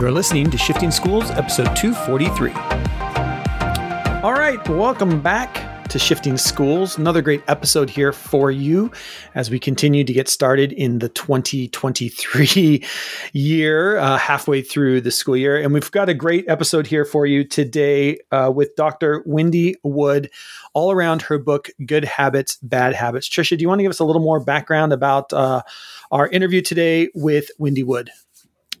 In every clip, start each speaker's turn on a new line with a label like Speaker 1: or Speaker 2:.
Speaker 1: You are listening to Shifting Schools, episode 243. All right, welcome back to Shifting Schools. Another great episode here for you as we continue to get started in the 2023 year, uh, halfway through the school year. And we've got a great episode here for you today uh, with Dr. Wendy Wood, all around her book, Good Habits, Bad Habits. Trisha, do you want to give us a little more background about uh, our interview today with Wendy Wood?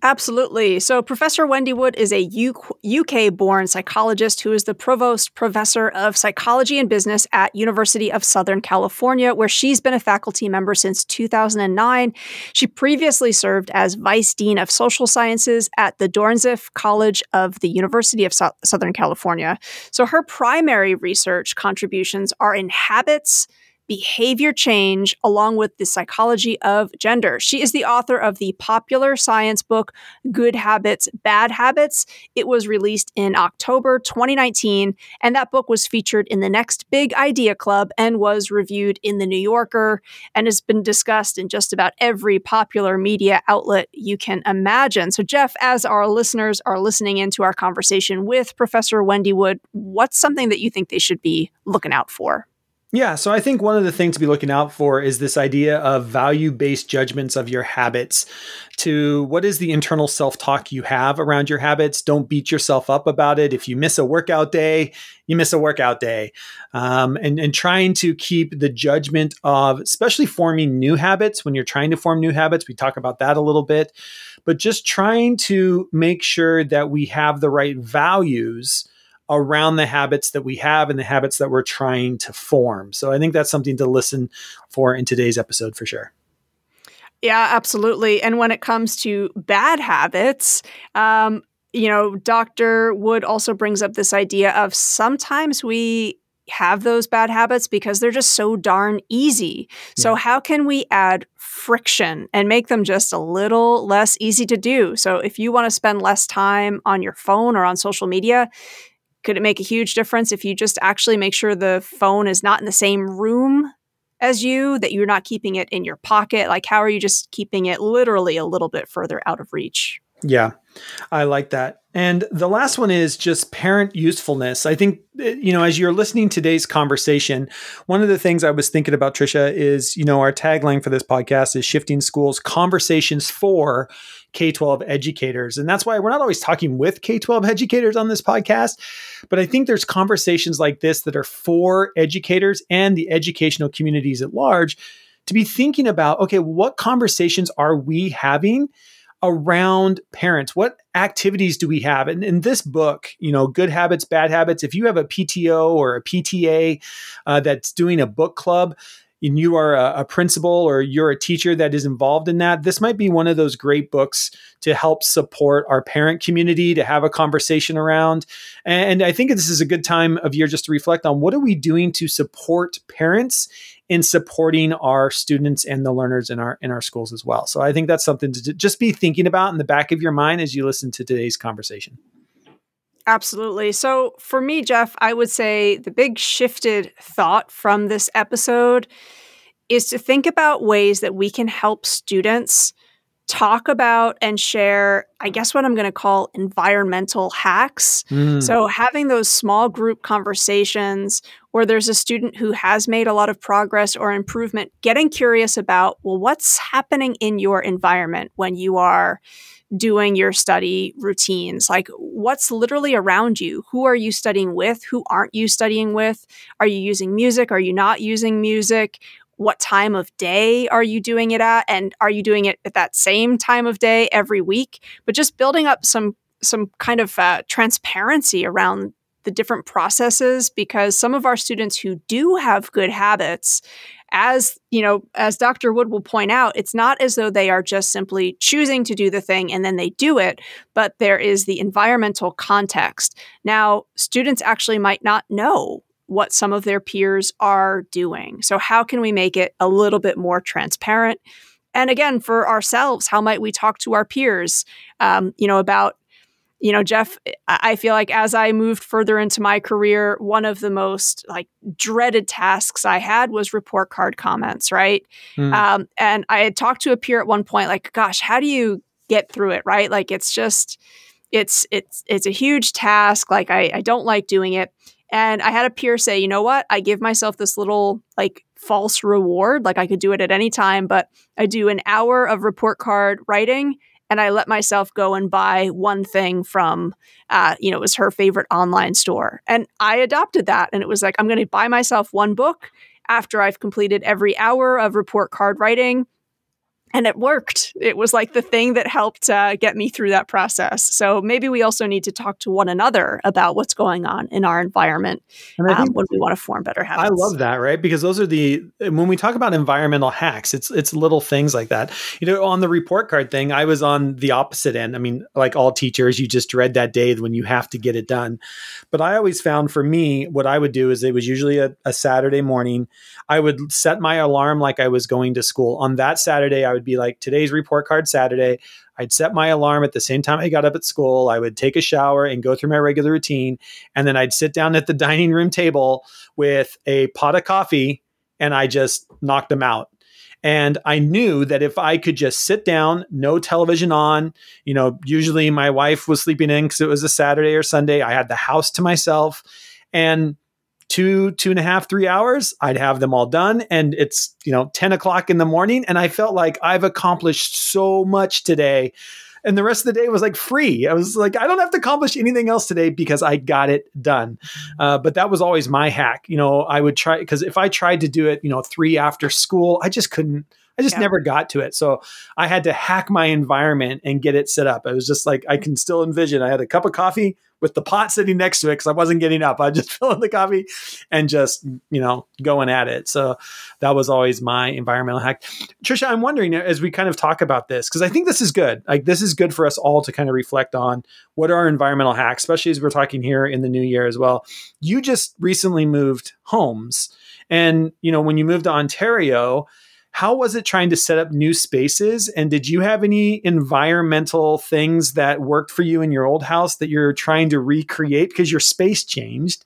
Speaker 2: Absolutely. So, Professor Wendy Wood is a UK born psychologist who is the provost professor of psychology and business at University of Southern California, where she's been a faculty member since 2009. She previously served as vice dean of social sciences at the Dornsife College of the University of so- Southern California. So, her primary research contributions are in habits behavior change along with the psychology of gender. She is the author of the popular science book Good Habits, Bad Habits. It was released in October 2019, and that book was featured in the Next Big Idea Club and was reviewed in The New Yorker and has been discussed in just about every popular media outlet you can imagine. So, Jeff, as our listeners are listening into our conversation with Professor Wendy Wood, what's something that you think they should be looking out for?
Speaker 1: Yeah, so I think one of the things to be looking out for is this idea of value based judgments of your habits. To what is the internal self talk you have around your habits? Don't beat yourself up about it. If you miss a workout day, you miss a workout day. Um, and, and trying to keep the judgment of, especially forming new habits when you're trying to form new habits. We talk about that a little bit, but just trying to make sure that we have the right values around the habits that we have and the habits that we're trying to form. So I think that's something to listen for in today's episode for sure.
Speaker 2: Yeah, absolutely. And when it comes to bad habits, um, you know, Dr. Wood also brings up this idea of sometimes we have those bad habits because they're just so darn easy. Yeah. So, how can we add friction and make them just a little less easy to do? So, if you want to spend less time on your phone or on social media, could it make a huge difference if you just actually make sure the phone is not in the same room as you, that you're not keeping it in your pocket? Like, how are you just keeping it literally a little bit further out of reach?
Speaker 1: Yeah, I like that. And the last one is just parent usefulness. I think, eh, you know, as you're listening to today's conversation, one of the things I was thinking about, Trisha, is, you know, our tagline for this podcast is Shifting Schools Conversations for K 12 educators. And that's why we're not always talking with K 12 educators on this podcast. But I think there's conversations like this that are for educators and the educational communities at large to be thinking about okay, what conversations are we having? Around parents what activities do we have and in this book you know good habits bad habits if you have a pto or a pta uh, that's doing a book club and you are a, a, principal or you're a teacher that is involved in that, this might be one of those great books to help support our parent community to have a conversation around. And I think this is a good time of year just to reflect on what are we doing to support parents in supporting our students and the learners in our in our schools as well. So I think that's something to just be thinking about in the back of your mind as you listen to today's conversation.
Speaker 2: Absolutely. So for me, Jeff, I would say the big shifted thought from this episode is to think about ways that we can help students talk about and share, I guess, what I'm going to call environmental hacks. Mm. So, having those small group conversations where there's a student who has made a lot of progress or improvement, getting curious about, well, what's happening in your environment when you are doing your study routines? Like what's literally around you? Who are you studying with? Who aren't you studying with? Are you using music? Are you not using music what time of day are you doing it at? And are you doing it at that same time of day every week? But just building up some some kind of uh, transparency around the different processes because some of our students who do have good habits as you know as dr wood will point out it's not as though they are just simply choosing to do the thing and then they do it but there is the environmental context. Now students actually might not know what some of their peers are doing so how can we make it a little bit more transparent and again for ourselves how might we talk to our peers um, you know about you know, Jeff, I feel like as I moved further into my career, one of the most like dreaded tasks I had was report card comments, right? Mm. Um, and I had talked to a peer at one point, like, gosh, how do you get through it, right? Like, it's just, it's it's it's a huge task. Like I, I don't like doing it. And I had a peer say, you know what? I give myself this little like false reward. Like I could do it at any time, but I do an hour of report card writing and I let myself go and buy one thing from, uh, you know, it was her favorite online store. And I adopted that. And it was like, I'm going to buy myself one book after I've completed every hour of report card writing and it worked. It was like the thing that helped uh, get me through that process. So maybe we also need to talk to one another about what's going on in our environment um, when we want to form better habits.
Speaker 1: I love that, right? Because those are the when we talk about environmental hacks, it's it's little things like that. You know, on the report card thing, I was on the opposite end. I mean, like all teachers, you just dread that day when you have to get it done. But I always found for me, what I would do is it was usually a, a Saturday morning. I would set my alarm like I was going to school. On that Saturday, I would be like, today's report card Saturday. I'd set my alarm at the same time I got up at school. I would take a shower and go through my regular routine. And then I'd sit down at the dining room table with a pot of coffee and I just knocked them out. And I knew that if I could just sit down, no television on, you know, usually my wife was sleeping in because it was a Saturday or Sunday. I had the house to myself. And two, two and a half, three hours, I'd have them all done. And it's, you know, 10 o'clock in the morning. And I felt like I've accomplished so much today. And the rest of the day was like free. I was like, I don't have to accomplish anything else today because I got it done. Uh, but that was always my hack. You know, I would try because if I tried to do it, you know, three after school, I just couldn't. I just yeah. never got to it. So I had to hack my environment and get it set up. I was just like, I can still envision. I had a cup of coffee with the pot sitting next to it because I wasn't getting up. I just fill in the coffee and just, you know, going at it. So that was always my environmental hack. Trisha, I'm wondering as we kind of talk about this, because I think this is good. Like this is good for us all to kind of reflect on what are our environmental hacks, especially as we're talking here in the new year as well. You just recently moved homes. And, you know, when you moved to Ontario, how was it trying to set up new spaces? And did you have any environmental things that worked for you in your old house that you're trying to recreate because your space changed?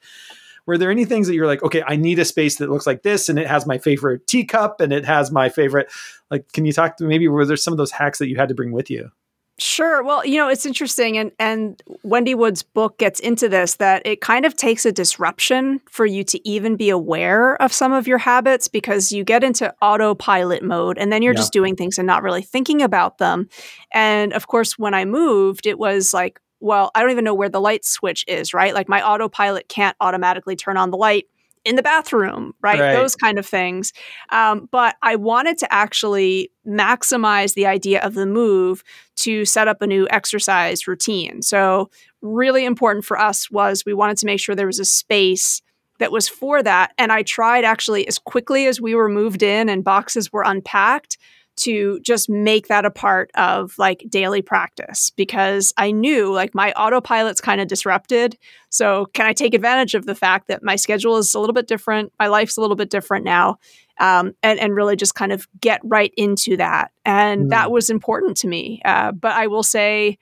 Speaker 1: Were there any things that you're like, okay, I need a space that looks like this and it has my favorite teacup and it has my favorite? Like, can you talk to maybe were there some of those hacks that you had to bring with you?
Speaker 2: Sure. Well, you know, it's interesting and and Wendy Wood's book gets into this that it kind of takes a disruption for you to even be aware of some of your habits because you get into autopilot mode and then you're yeah. just doing things and not really thinking about them. And of course, when I moved, it was like, well, I don't even know where the light switch is, right? Like my autopilot can't automatically turn on the light in the bathroom, right? right. Those kind of things. Um, but I wanted to actually maximize the idea of the move to set up a new exercise routine. So, really important for us was we wanted to make sure there was a space that was for that. And I tried actually as quickly as we were moved in and boxes were unpacked to just make that a part of like daily practice because I knew like my autopilot's kind of disrupted. So, can I take advantage of the fact that my schedule is a little bit different? My life's a little bit different now. Um, and, and really just kind of get right into that. And mm. that was important to me. Uh, but I will say,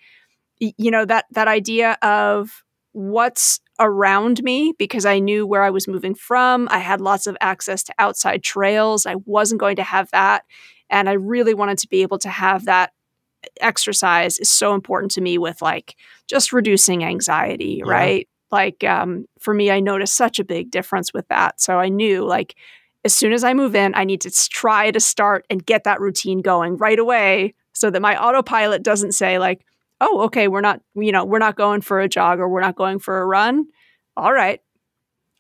Speaker 2: you know, that, that idea of what's around me because I knew where I was moving from. I had lots of access to outside trails. I wasn't going to have that and I really wanted to be able to have that exercise is so important to me with like just reducing anxiety, yeah. right? Like um, for me, I noticed such a big difference with that. So I knew like as soon as I move in, I need to try to start and get that routine going right away so that my autopilot doesn't say like, oh, okay, we're not, you know, we're not going for a jog or we're not going for a run. All right,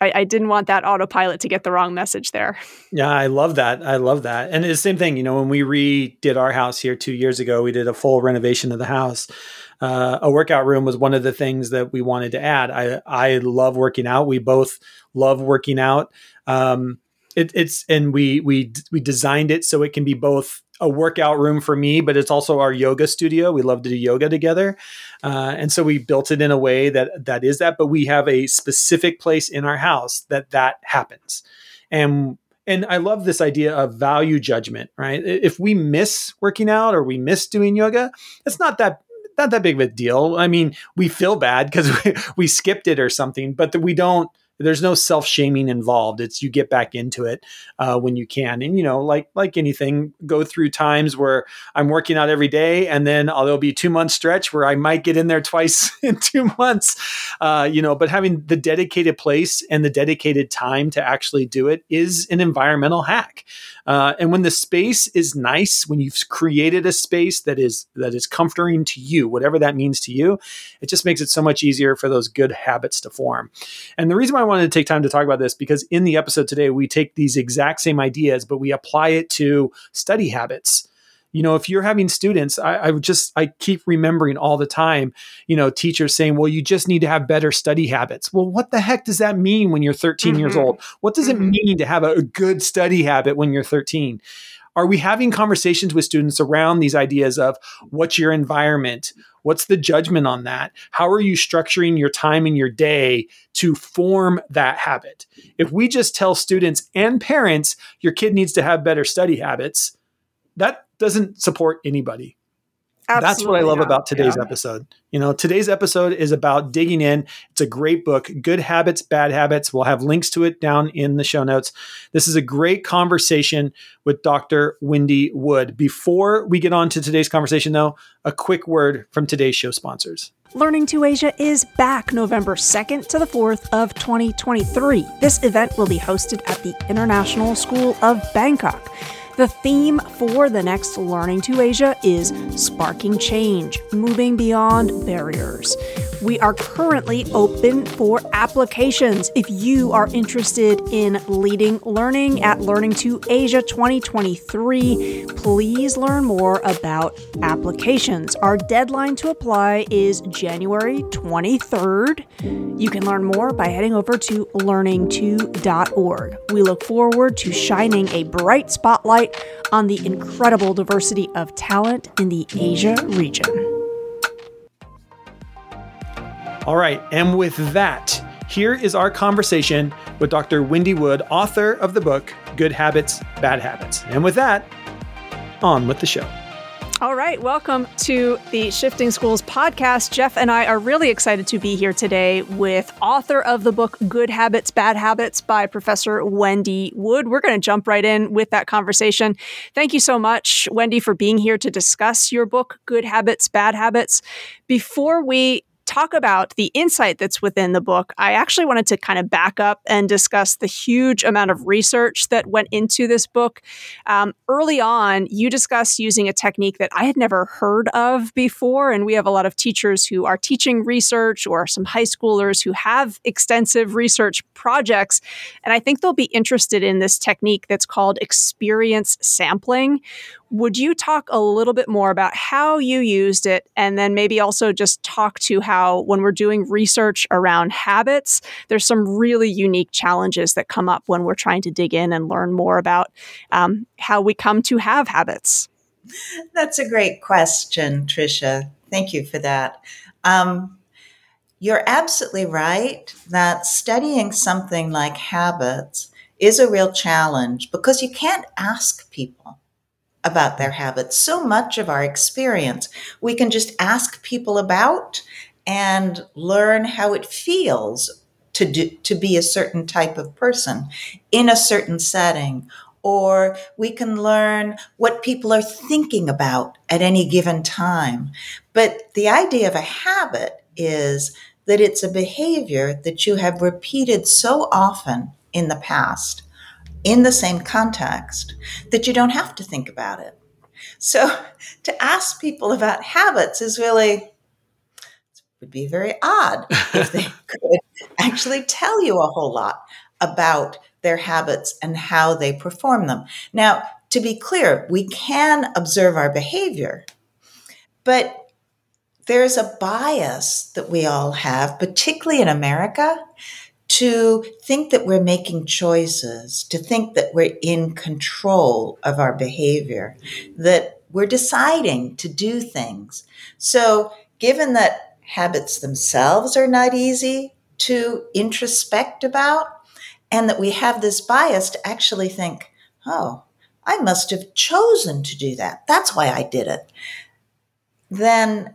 Speaker 2: I, I, didn't want that autopilot to get the wrong message there.
Speaker 1: Yeah, I love that. I love that. And it's the same thing, you know, when we redid our house here two years ago, we did a full renovation of the house. Uh, a workout room was one of the things that we wanted to add. I I love working out. We both love working out. Um, it, it's and we we we designed it so it can be both a workout room for me, but it's also our yoga studio. We love to do yoga together, uh, and so we built it in a way that that is that. But we have a specific place in our house that that happens, and and I love this idea of value judgment. Right? If we miss working out or we miss doing yoga, it's not that not that big of a deal. I mean, we feel bad because we, we skipped it or something, but we don't there's no self shaming involved. It's you get back into it uh, when you can, and you know, like like anything, go through times where I'm working out every day, and then uh, there'll be a two month stretch where I might get in there twice in two months, uh, you know. But having the dedicated place and the dedicated time to actually do it is an environmental hack. Uh, and when the space is nice, when you've created a space that is that is comforting to you, whatever that means to you, it just makes it so much easier for those good habits to form. And the reason why I wanted to take time to talk about this because in the episode today we take these exact same ideas, but we apply it to study habits. You know if you're having students I, I just i keep remembering all the time you know teachers saying well you just need to have better study habits. Well what the heck does that mean when you're 13 mm-hmm. years old? What does mm-hmm. it mean to have a, a good study habit when you're 13 are we having conversations with students around these ideas of what's your environment what's the judgment on that? How are you structuring your time in your day to form that habit? If we just tell students and parents your kid needs to have better study habits that doesn't support anybody Absolutely That's what I love not. about today's yeah. episode. You know, today's episode is about digging in. It's a great book, Good Habits, Bad Habits. We'll have links to it down in the show notes. This is a great conversation with Dr. Wendy Wood. Before we get on to today's conversation, though, a quick word from today's show sponsors.
Speaker 2: Learning2 Asia is back November 2nd to the 4th of 2023. This event will be hosted at the International School of Bangkok. The theme for the next Learning2 Asia is Sparking Change, Moving Beyond Barriers. We are currently open for applications. If you are interested in leading learning at Learning2 Asia 2023, please learn more about applications. Our deadline to apply is January 23rd. You can learn more by heading over to learning2.org. We look forward to shining a bright spotlight on the incredible diversity of talent in the Asia region.
Speaker 1: All right, and with that, here is our conversation with Dr. Wendy Wood, author of the book Good Habits, Bad Habits. And with that, on with the show.
Speaker 2: All right, welcome to the Shifting Schools podcast. Jeff and I are really excited to be here today with author of the book Good Habits, Bad Habits by Professor Wendy Wood. We're going to jump right in with that conversation. Thank you so much, Wendy, for being here to discuss your book, Good Habits, Bad Habits. Before we talk about the insight that's within the book, I actually wanted to kind of back up and discuss the huge amount of research that went into this book. Um, early on, you discussed using a technique that I had never heard of before. And we have a lot of teachers who are teaching research or some high schoolers who have extensive research projects. And I think they'll be interested in this technique that's called experience sampling, would you talk a little bit more about how you used it and then maybe also just talk to how when we're doing research around habits there's some really unique challenges that come up when we're trying to dig in and learn more about um, how we come to have habits?
Speaker 3: That's a great question tricia. Thank you for that. Um, you're absolutely right that studying something like habits is a real challenge because you can't ask people about their mm-hmm. habits. So much of our experience we can just ask people about and learn how it feels to do, to be a certain type of person in a certain setting or we can learn what people are thinking about at any given time. But the idea of a habit is that it's a behavior that you have repeated so often in the past in the same context that you don't have to think about it. So to ask people about habits is really would be very odd if they could actually tell you a whole lot about their habits and how they perform them. Now, to be clear, we can observe our behavior, but there's a bias that we all have, particularly in America, to think that we're making choices, to think that we're in control of our behavior, that we're deciding to do things. So, given that habits themselves are not easy to introspect about, and that we have this bias to actually think, oh, I must have chosen to do that. That's why I did it. Then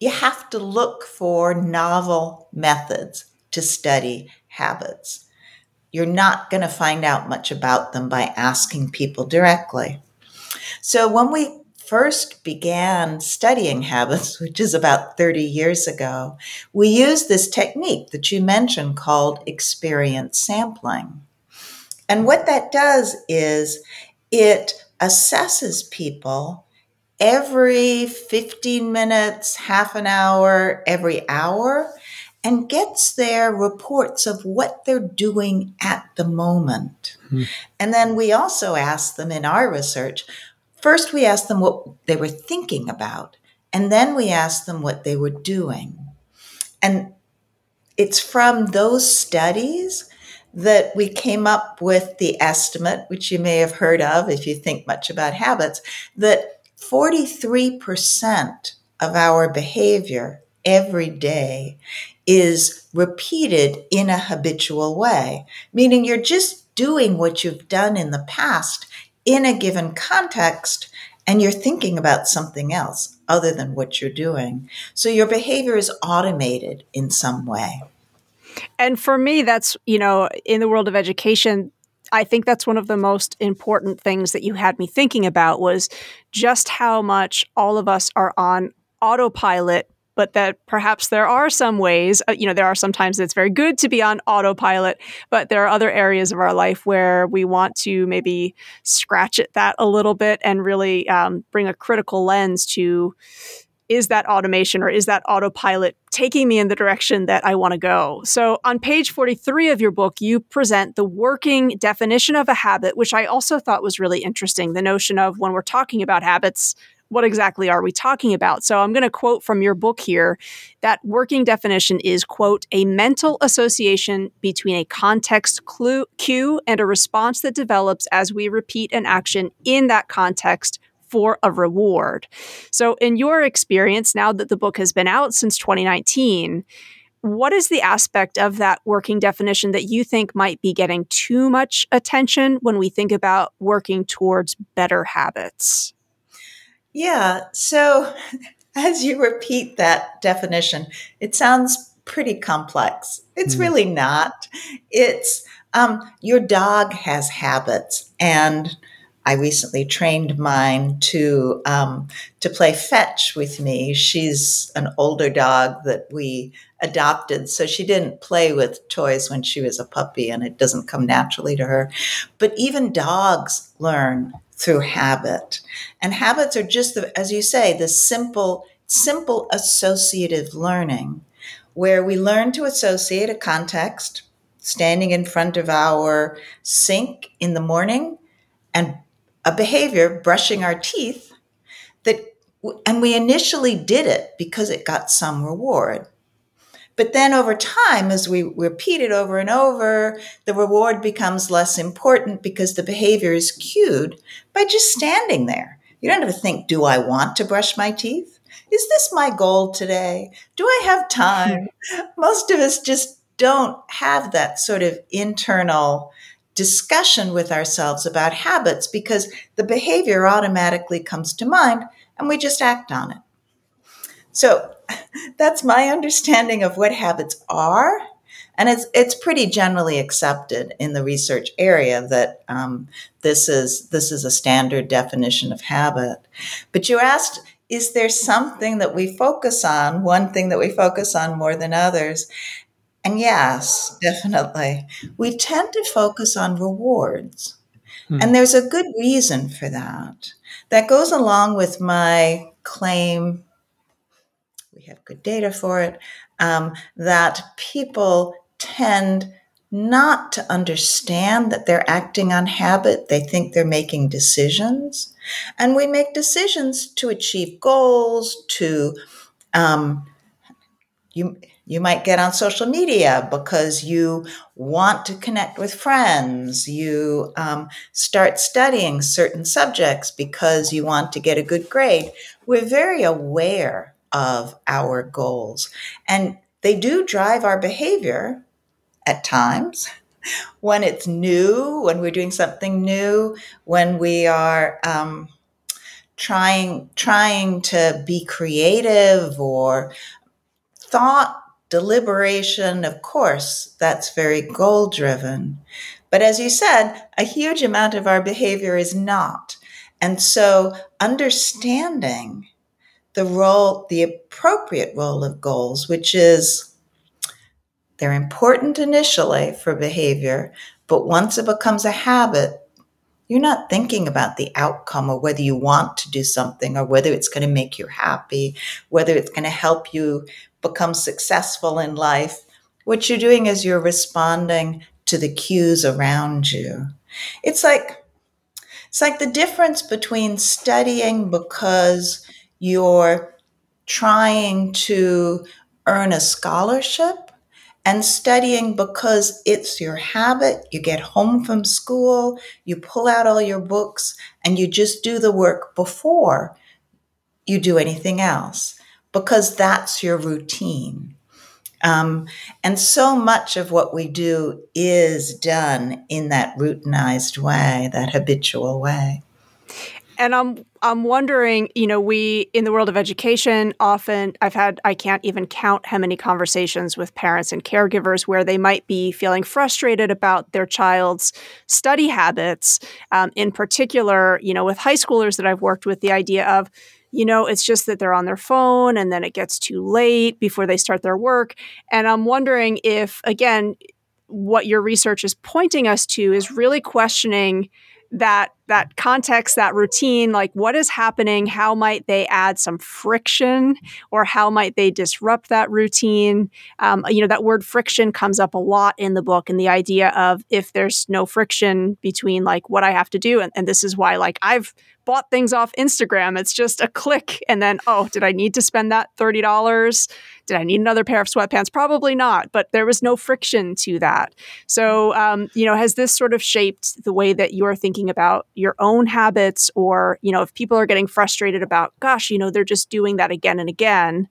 Speaker 3: you have to look for novel methods to study habits. You're not going to find out much about them by asking people directly. So when we first began studying habits, which is about 30 years ago, we used this technique that you mentioned called experience sampling. And what that does is it assesses people every 15 minutes, half an hour, every hour, and gets their reports of what they're doing at the moment. Hmm. And then we also ask them in our research first, we ask them what they were thinking about, and then we ask them what they were doing. And it's from those studies that we came up with the estimate, which you may have heard of if you think much about habits, that 43% of our behavior every day is repeated in a habitual way, meaning you're just doing what you've done in the past in a given context and you're thinking about something else other than what you're doing. So your behavior is automated in some way.
Speaker 2: And for me, that's, you know, in the world of education, I think that's one of the most important things that you had me thinking about was just how much all of us are on autopilot but that perhaps there are some ways, uh, you know, there are sometimes it's very good to be on autopilot, but there are other areas of our life where we want to maybe scratch at that a little bit and really um, bring a critical lens to is that automation or is that autopilot taking me in the direction that I want to go? So, on page 43 of your book, you present the working definition of a habit, which I also thought was really interesting. The notion of when we're talking about habits, what exactly are we talking about? So, I'm going to quote from your book here that working definition is, quote, a mental association between a context clue, cue and a response that develops as we repeat an action in that context for a reward. So, in your experience, now that the book has been out since 2019, what is the aspect of that working definition that you think might be getting too much attention when we think about working towards better habits?
Speaker 3: Yeah. So, as you repeat that definition, it sounds pretty complex. It's mm. really not. It's um, your dog has habits, and I recently trained mine to um, to play fetch with me. She's an older dog that we adopted, so she didn't play with toys when she was a puppy, and it doesn't come naturally to her. But even dogs learn through habit, and habits are just the, as you say, the simple simple associative learning, where we learn to associate a context, standing in front of our sink in the morning and a behavior, brushing our teeth, that, and we initially did it because it got some reward. But then over time, as we repeat it over and over, the reward becomes less important because the behavior is cued by just standing there. You don't ever think, do I want to brush my teeth? Is this my goal today? Do I have time? Most of us just don't have that sort of internal discussion with ourselves about habits because the behavior automatically comes to mind and we just act on it. So that's my understanding of what habits are. And it's, it's pretty generally accepted in the research area that um, this, is, this is a standard definition of habit. But you asked, is there something that we focus on, one thing that we focus on more than others? And yes, definitely. We tend to focus on rewards. Hmm. And there's a good reason for that. That goes along with my claim, we have good data for it, um, that people tend not to understand that they're acting on habit. They think they're making decisions. And we make decisions to achieve goals, to um, you you might get on social media because you want to connect with friends. You um, start studying certain subjects because you want to get a good grade. We're very aware of our goals, and they do drive our behavior at times. When it's new, when we're doing something new, when we are um, trying trying to be creative or thought deliberation, of course, that's very goal driven. But as you said, a huge amount of our behavior is not. And so understanding the role, the appropriate role of goals, which is they're important initially for behavior, but once it becomes a habit, you're not thinking about the outcome or whether you want to do something or whether it's going to make you happy, whether it's going to help you become successful in life. What you're doing is you're responding to the cues around you. It's like it's like the difference between studying because you're trying to earn a scholarship and studying because it's your habit. You get home from school, you pull out all your books, and you just do the work before you do anything else because that's your routine. Um, and so much of what we do is done in that routinized way, that habitual way.
Speaker 2: And I'm I'm wondering, you know, we in the world of education often I've had I can't even count how many conversations with parents and caregivers where they might be feeling frustrated about their child's study habits. Um, in particular, you know, with high schoolers that I've worked with, the idea of you know, it's just that they're on their phone and then it gets too late before they start their work. And I'm wondering if, again, what your research is pointing us to is really questioning that that context that routine like what is happening how might they add some friction or how might they disrupt that routine um, you know that word friction comes up a lot in the book and the idea of if there's no friction between like what i have to do and, and this is why like i've bought things off Instagram. It's just a click. And then, oh, did I need to spend that $30? Did I need another pair of sweatpants? Probably not, but there was no friction to that. So, um, you know, has this sort of shaped the way that you're thinking about your own habits? Or, you know, if people are getting frustrated about, gosh, you know, they're just doing that again and again,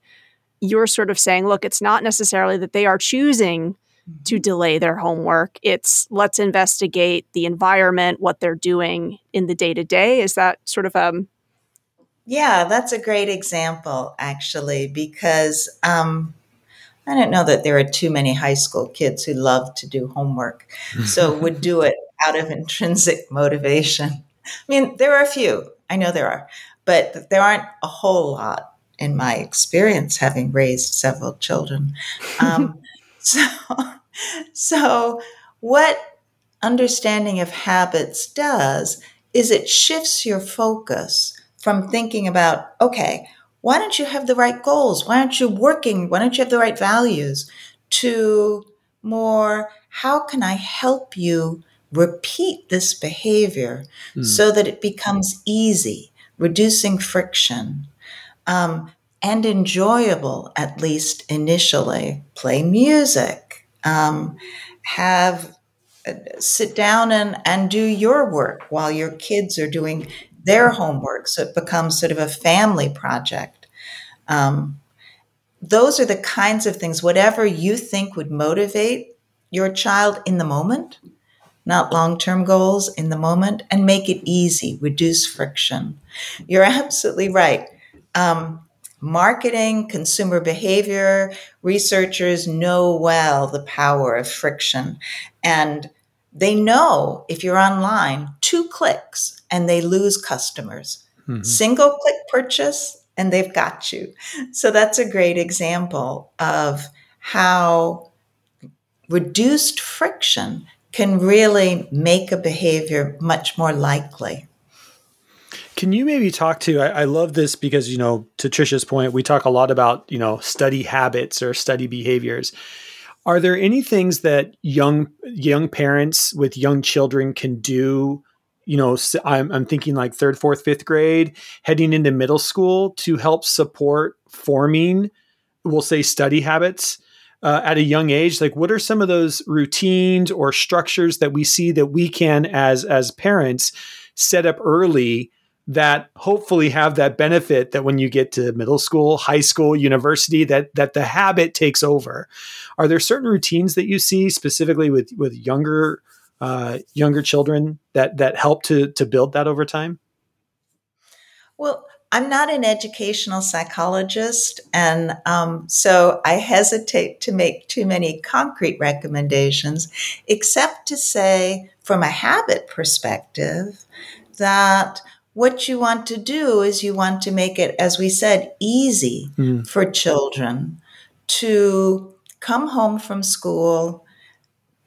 Speaker 2: you're sort of saying, look, it's not necessarily that they are choosing to delay their homework. It's let's investigate the environment, what they're doing in the day to day. Is that sort of um
Speaker 3: Yeah, that's a great example actually because um I don't know that there are too many high school kids who love to do homework. So would do it out of intrinsic motivation. I mean, there are a few. I know there are, but there aren't a whole lot in my experience having raised several children. Um, So, so what understanding of habits does is it shifts your focus from thinking about, okay, why don't you have the right goals? Why aren't you working? Why don't you have the right values? To more, how can I help you repeat this behavior mm. so that it becomes easy, reducing friction? Um, and enjoyable, at least initially. Play music, um, have uh, sit down and, and do your work while your kids are doing their homework. So it becomes sort of a family project. Um, those are the kinds of things, whatever you think would motivate your child in the moment, not long term goals in the moment, and make it easy, reduce friction. You're absolutely right. Um, marketing, consumer behavior researchers know well the power of friction. And they know if you're online, two clicks and they lose customers. Mm-hmm. Single click purchase and they've got you. So that's a great example of how reduced friction can really make a behavior much more likely.
Speaker 1: Can you maybe talk to? I, I, love this because you know, to Trisha's point, we talk a lot about you know study habits or study behaviors. Are there any things that young young parents with young children can do? You know, I'm, I'm thinking like third, fourth, fifth grade, heading into middle school to help support forming, we'll say, study habits. Uh, at a young age like what are some of those routines or structures that we see that we can as as parents set up early that hopefully have that benefit that when you get to middle school, high school, university, that that the habit takes over. Are there certain routines that you see specifically with with younger uh, younger children that that help to to build that over time?
Speaker 3: Well, I'm not an educational psychologist, and um, so I hesitate to make too many concrete recommendations, except to say, from a habit perspective, that what you want to do is you want to make it, as we said, easy mm. for children to come home from school,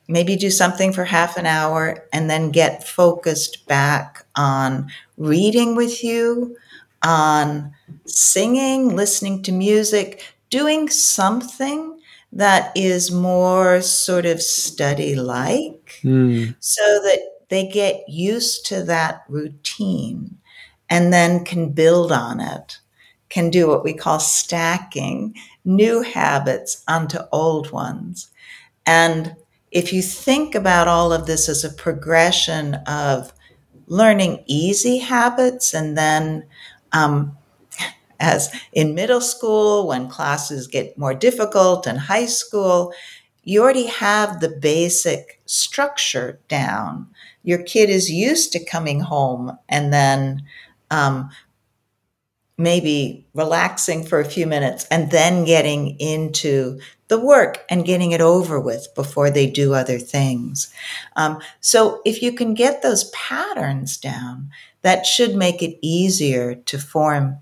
Speaker 3: maybe do something for half an hour, and then get focused back on reading with you on singing, listening to music, doing something that is more sort of study like mm. so that they get used to that routine and then can build on it, can do what we call stacking new habits onto old ones. And if you think about all of this as a progression of learning easy habits and then um, as in middle school, when classes get more difficult, and high school, you already have the basic structure down. Your kid is used to coming home and then um, maybe relaxing for a few minutes and then getting into the work and getting it over with before they do other things. Um, so if you can get those patterns down, that should make it easier to form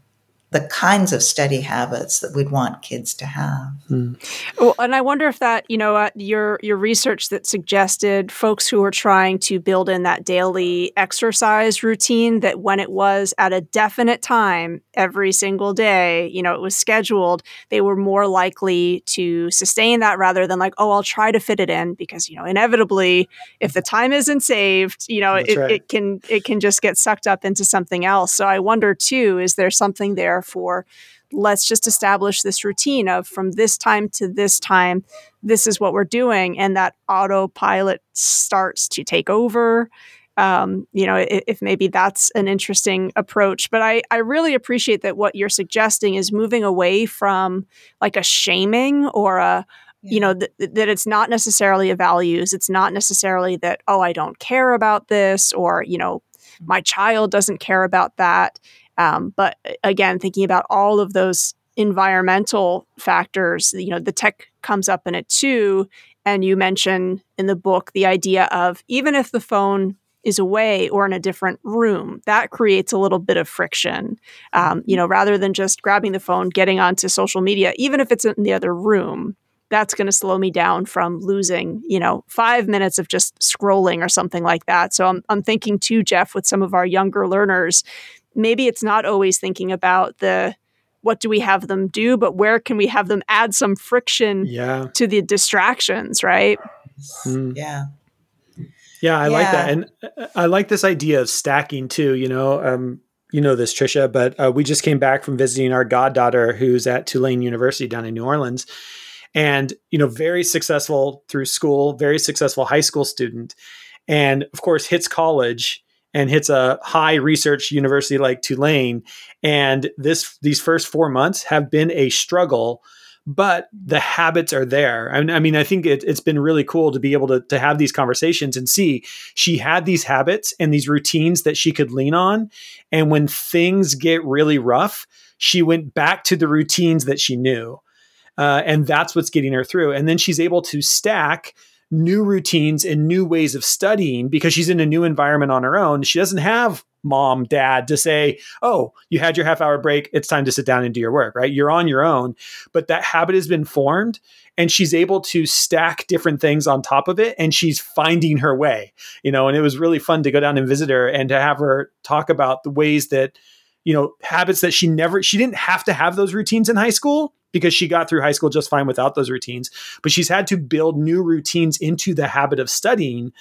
Speaker 3: the kinds of study habits that we'd want kids to have.
Speaker 2: Mm. Well, and I wonder if that, you know, uh, your your research that suggested folks who are trying to build in that daily exercise routine that when it was at a definite time every single day, you know, it was scheduled, they were more likely to sustain that rather than like, oh, I'll try to fit it in because, you know, inevitably if the time isn't saved, you know, it, right. it can it can just get sucked up into something else. So I wonder too, is there something there for let's just establish this routine of from this time to this time this is what we're doing and that autopilot starts to take over. Um, you know if, if, maybe that's an interesting approach but I, I really appreciate that what you're suggesting is moving away from like a shaming or a you know th- that it's not necessarily a values it's not necessarily that oh i don't care about this or you know my child doesn't care about that um, but again, thinking about all of those environmental factors, you know, the tech comes up in it too. And you mention in the book the idea of even if the phone is away or in a different room, that creates a little bit of friction. Um, you know, rather than just grabbing the phone, getting onto social media, even if it's in the other room, that's going to slow me down from losing, you know, five minutes of just scrolling or something like that. So I'm, I'm thinking too, Jeff, with some of our younger learners, maybe it's not always thinking about the what do we have them do, but where can we have them add some friction
Speaker 1: yeah.
Speaker 2: to the distractions, right?
Speaker 3: Mm. Yeah.
Speaker 1: Yeah, I yeah. like that. And uh, I like this idea of stacking too, you know, um, you know this Trisha, but uh, we just came back from visiting our goddaughter who's at Tulane University down in New Orleans and, you know, very successful through school, very successful high school student. And of course hits college and hits a high research university like Tulane. And this these first four months have been a struggle, but the habits are there. I, I mean, I think it, has been really cool to be able to, to have these conversations and see she had these habits and these routines that she could lean on. And when things get really rough, she went back to the routines that she knew. Uh, and that's what's getting her through. And then she's able to stack new routines and new ways of studying because she's in a new environment on her own. She doesn't have mom, dad to say, Oh, you had your half hour break. It's time to sit down and do your work, right? You're on your own. But that habit has been formed and she's able to stack different things on top of it and she's finding her way, you know. And it was really fun to go down and visit her and to have her talk about the ways that, you know, habits that she never, she didn't have to have those routines in high school because she got through high school just fine without those routines. But she's had to build new routines into the habit of studying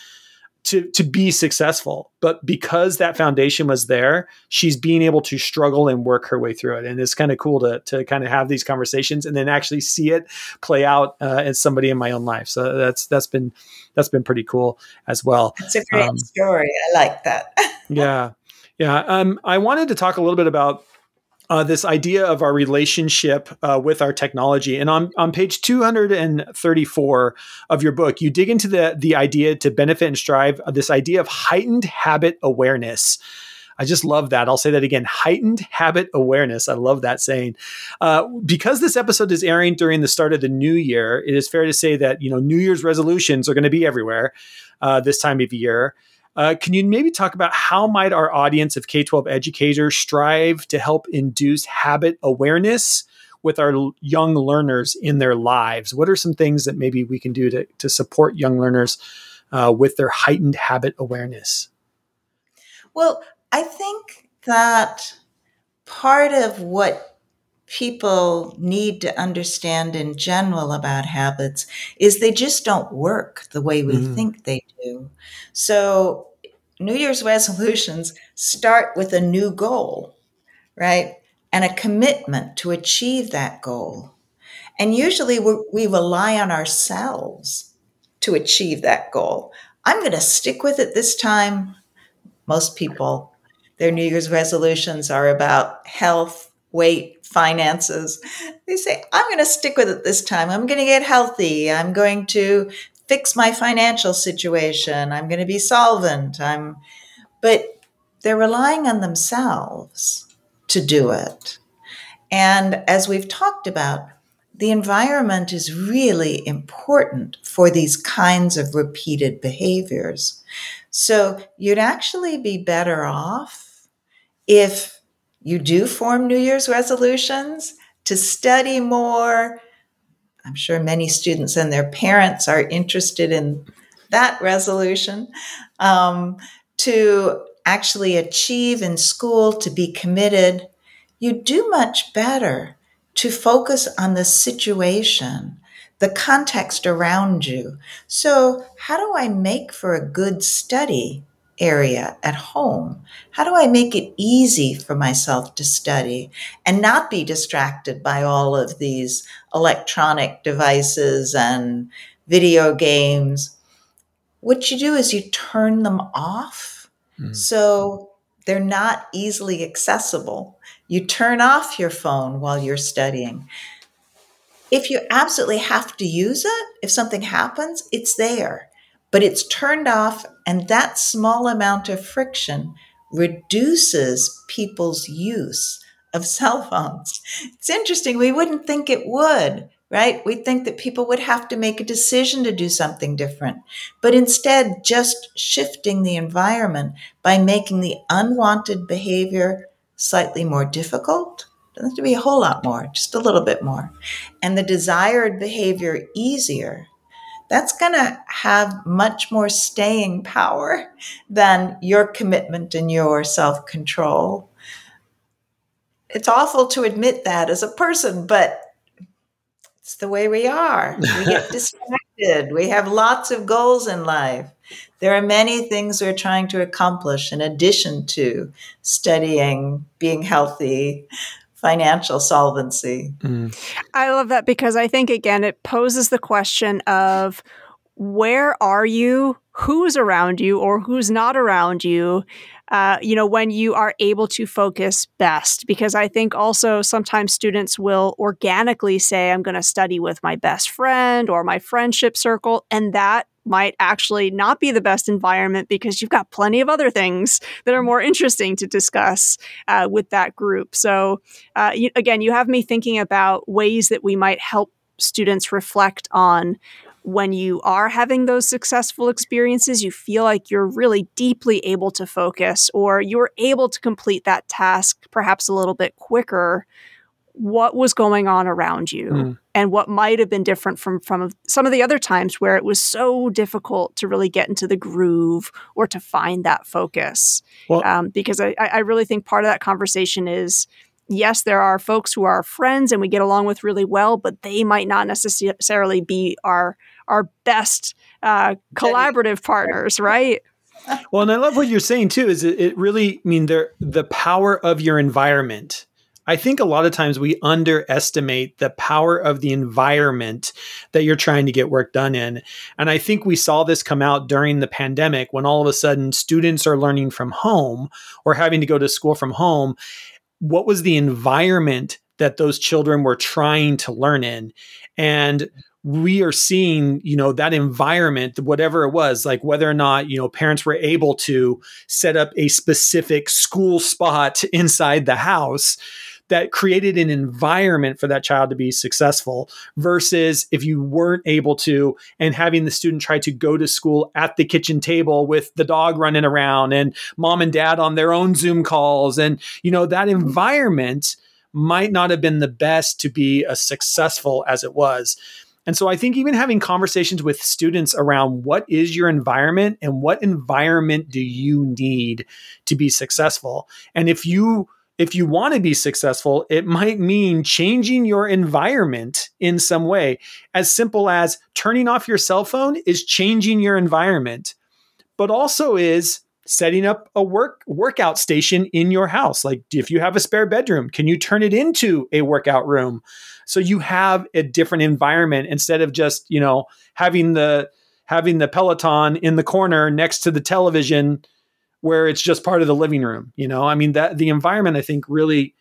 Speaker 1: to to be successful. But because that foundation was there, she's being able to struggle and work her way through it. And it's kind of cool to to kind of have these conversations and then actually see it play out uh, as somebody in my own life. So that's that's been that's been pretty cool as well.
Speaker 3: It's a great um, story. I like that.
Speaker 1: yeah. Yeah. Um, I wanted to talk a little bit about uh, this idea of our relationship uh, with our technology. And on, on page 234 of your book, you dig into the, the idea to benefit and strive, uh, this idea of heightened habit awareness. I just love that. I'll say that again heightened habit awareness. I love that saying. Uh, because this episode is airing during the start of the new year, it is fair to say that, you know, New Year's resolutions are going to be everywhere uh, this time of year. Uh, can you maybe talk about how might our audience of K-12 educators strive to help induce habit awareness with our young learners in their lives? What are some things that maybe we can do to, to support young learners uh, with their heightened habit awareness?
Speaker 3: Well, I think that part of what people need to understand in general about habits is they just don't work the way we mm. think they do. So, New Year's resolutions start with a new goal, right? And a commitment to achieve that goal. And usually we rely on ourselves to achieve that goal. I'm going to stick with it this time. Most people, their New Year's resolutions are about health, weight, finances. They say, I'm going to stick with it this time. I'm going to get healthy. I'm going to fix my financial situation. I'm going to be solvent. I'm, but they're relying on themselves to do it. And as we've talked about, the environment is really important for these kinds of repeated behaviors. So you'd actually be better off if you do form New Year's resolutions to study more. I'm sure many students and their parents are interested in that resolution. Um, to actually achieve in school, to be committed, you do much better to focus on the situation, the context around you. So, how do I make for a good study area at home? How do I make it easy for myself to study and not be distracted by all of these electronic devices and video games? What you do is you turn them off. Mm. So they're not easily accessible. You turn off your phone while you're studying. If you absolutely have to use it, if something happens, it's there, but it's turned off, and that small amount of friction reduces people's use of cell phones. It's interesting, we wouldn't think it would, right? We think that people would have to make a decision to do something different. But instead, just shifting the environment by making the unwanted behavior slightly more difficult, doesn't have to be a whole lot more, just a little bit more, and the desired behavior easier, that's going to have much more staying power than your commitment and your self control. It's awful to admit that as a person, but it's the way we are. We get distracted. We have lots of goals in life. There are many things we're trying to accomplish in addition to studying, being healthy, financial solvency. Mm.
Speaker 2: I love that because I think, again, it poses the question of where are you? Who's around you or who's not around you? uh, you know, when you are able to focus best. Because I think also sometimes students will organically say, I'm going to study with my best friend or my friendship circle. And that might actually not be the best environment because you've got plenty of other things that are more interesting to discuss uh, with that group. So, uh, you, again, you have me thinking about ways that we might help students reflect on when you are having those successful experiences, you feel like you're really deeply able to focus or you're able to complete that task perhaps a little bit quicker. What was going on around you mm. And what might have been different from, from some of the other times where it was so difficult to really get into the groove or to find that focus. Well, um, because I, I really think part of that conversation is yes, there are folks who are friends and we get along with really well, but they might not necessarily be our our best uh, collaborative partners, right?
Speaker 1: Well, and I love what you're saying too. Is it, it really? I mean, the the power of your environment. I think a lot of times we underestimate the power of the environment that you're trying to get work done in. And I think we saw this come out during the pandemic when all of a sudden students are learning from home or having to go to school from home. What was the environment that those children were trying to learn in. And we are seeing you know that environment whatever it was like whether or not you know parents were able to set up a specific school spot inside the house that created an environment for that child to be successful versus if you weren't able to and having the student try to go to school at the kitchen table with the dog running around and mom and dad on their own zoom calls. And you know that mm-hmm. environment might not have been the best to be as successful as it was. And so I think even having conversations with students around what is your environment and what environment do you need to be successful. And if you if you want to be successful, it might mean changing your environment in some way. As simple as turning off your cell phone is changing your environment, but also is setting up a work workout station in your house. Like if you have a spare bedroom, can you turn it into a workout room? So you have a different environment instead of just, you know, having the having the Peloton in the corner next to the television where it's just part of the living room, you know? I mean that the environment I think really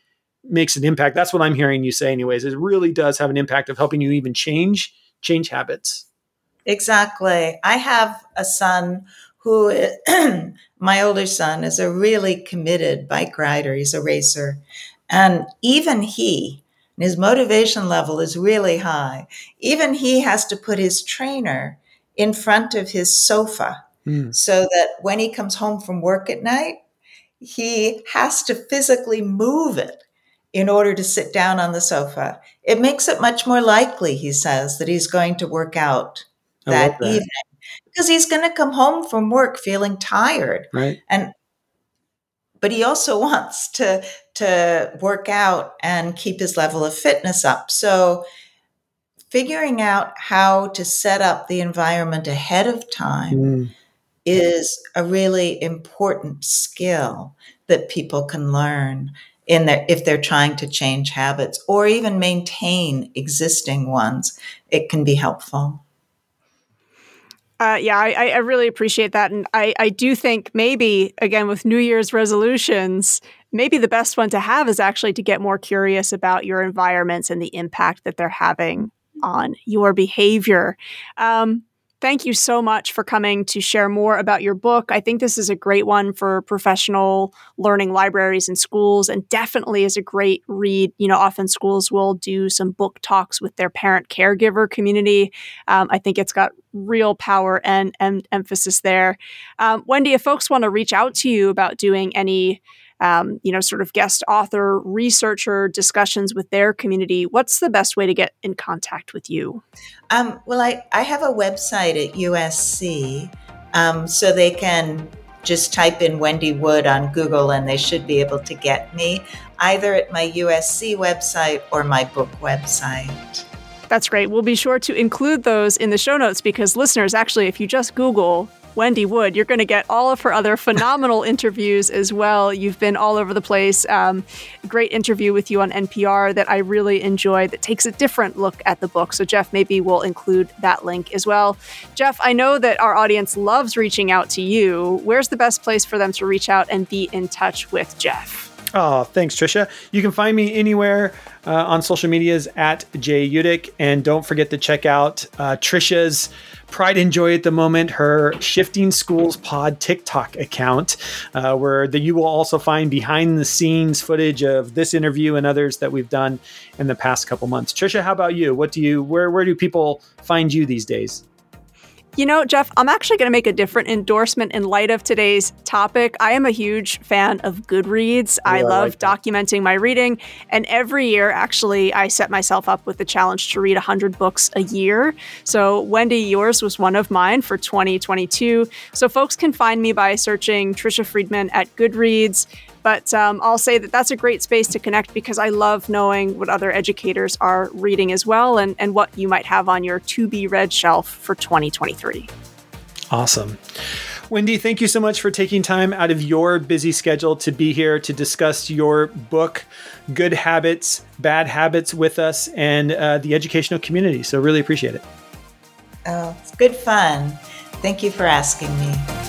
Speaker 1: makes an impact. That's what I'm hearing you say anyways. It really does have an impact of helping you even change change habits.
Speaker 3: Exactly. I have a son who my older son is a really committed bike rider. He's a racer. And even he, his motivation level is really high. Even he has to put his trainer in front of his sofa mm. so that when he comes home from work at night, he has to physically move it in order to sit down on the sofa. It makes it much more likely, he says, that he's going to work out that, that. evening because he's going to come home from work feeling tired.
Speaker 1: Right.
Speaker 3: And but he also wants to to work out and keep his level of fitness up. So figuring out how to set up the environment ahead of time mm. Is a really important skill that people can learn in their if they're trying to change habits or even maintain existing ones it can be helpful
Speaker 2: uh, yeah, I, I really appreciate that. And I, I do think maybe, again, with New Year's resolutions, maybe the best one to have is actually to get more curious about your environments and the impact that they're having on your behavior. Um, thank you so much for coming to share more about your book. I think this is a great one for professional learning libraries and schools, and definitely is a great read. You know, often schools will do some book talks with their parent caregiver community. Um, I think it's got real power and, and emphasis there. Um, Wendy, if folks want to reach out to you about doing any um, you know, sort of guest author, researcher discussions with their community, what's the best way to get in contact with you?
Speaker 3: Um, well, I, I have a website at USC, um, so they can just type in Wendy Wood on Google and they should be able to get me either at my USC website or my book website.
Speaker 2: That's great. We'll be sure to include those in the show notes because listeners, actually, if you just Google Wendy Wood. You're going to get all of her other phenomenal interviews as well. You've been all over the place. Um, great interview with you on NPR that I really enjoyed that takes a different look at the book. So, Jeff, maybe we'll include that link as well. Jeff, I know that our audience loves reaching out to you. Where's the best place for them to reach out and be in touch with Jeff?
Speaker 1: Oh, thanks, Tricia. You can find me anywhere uh, on social medias at Jay Utecht. And don't forget to check out uh, Tricia's pride and joy at the moment, her Shifting Schools Pod TikTok account, uh, where the, you will also find behind the scenes footage of this interview and others that we've done in the past couple months. Tricia, how about you? What do you, where, where do people find you these days?
Speaker 2: You know, Jeff, I'm actually going to make a different endorsement in light of today's topic. I am a huge fan of Goodreads. I love like documenting my reading. And every year, actually, I set myself up with the challenge to read 100 books a year. So, Wendy, yours was one of mine for 2022. So, folks can find me by searching Tricia Friedman at Goodreads. But um, I'll say that that's a great space to connect because I love knowing what other educators are reading as well and, and what you might have on your to be read shelf for 2023.
Speaker 1: Awesome. Wendy, thank you so much for taking time out of your busy schedule to be here to discuss your book, Good Habits, Bad Habits, with us and uh, the educational community. So, really appreciate it.
Speaker 3: Oh, it's good fun. Thank you for asking me.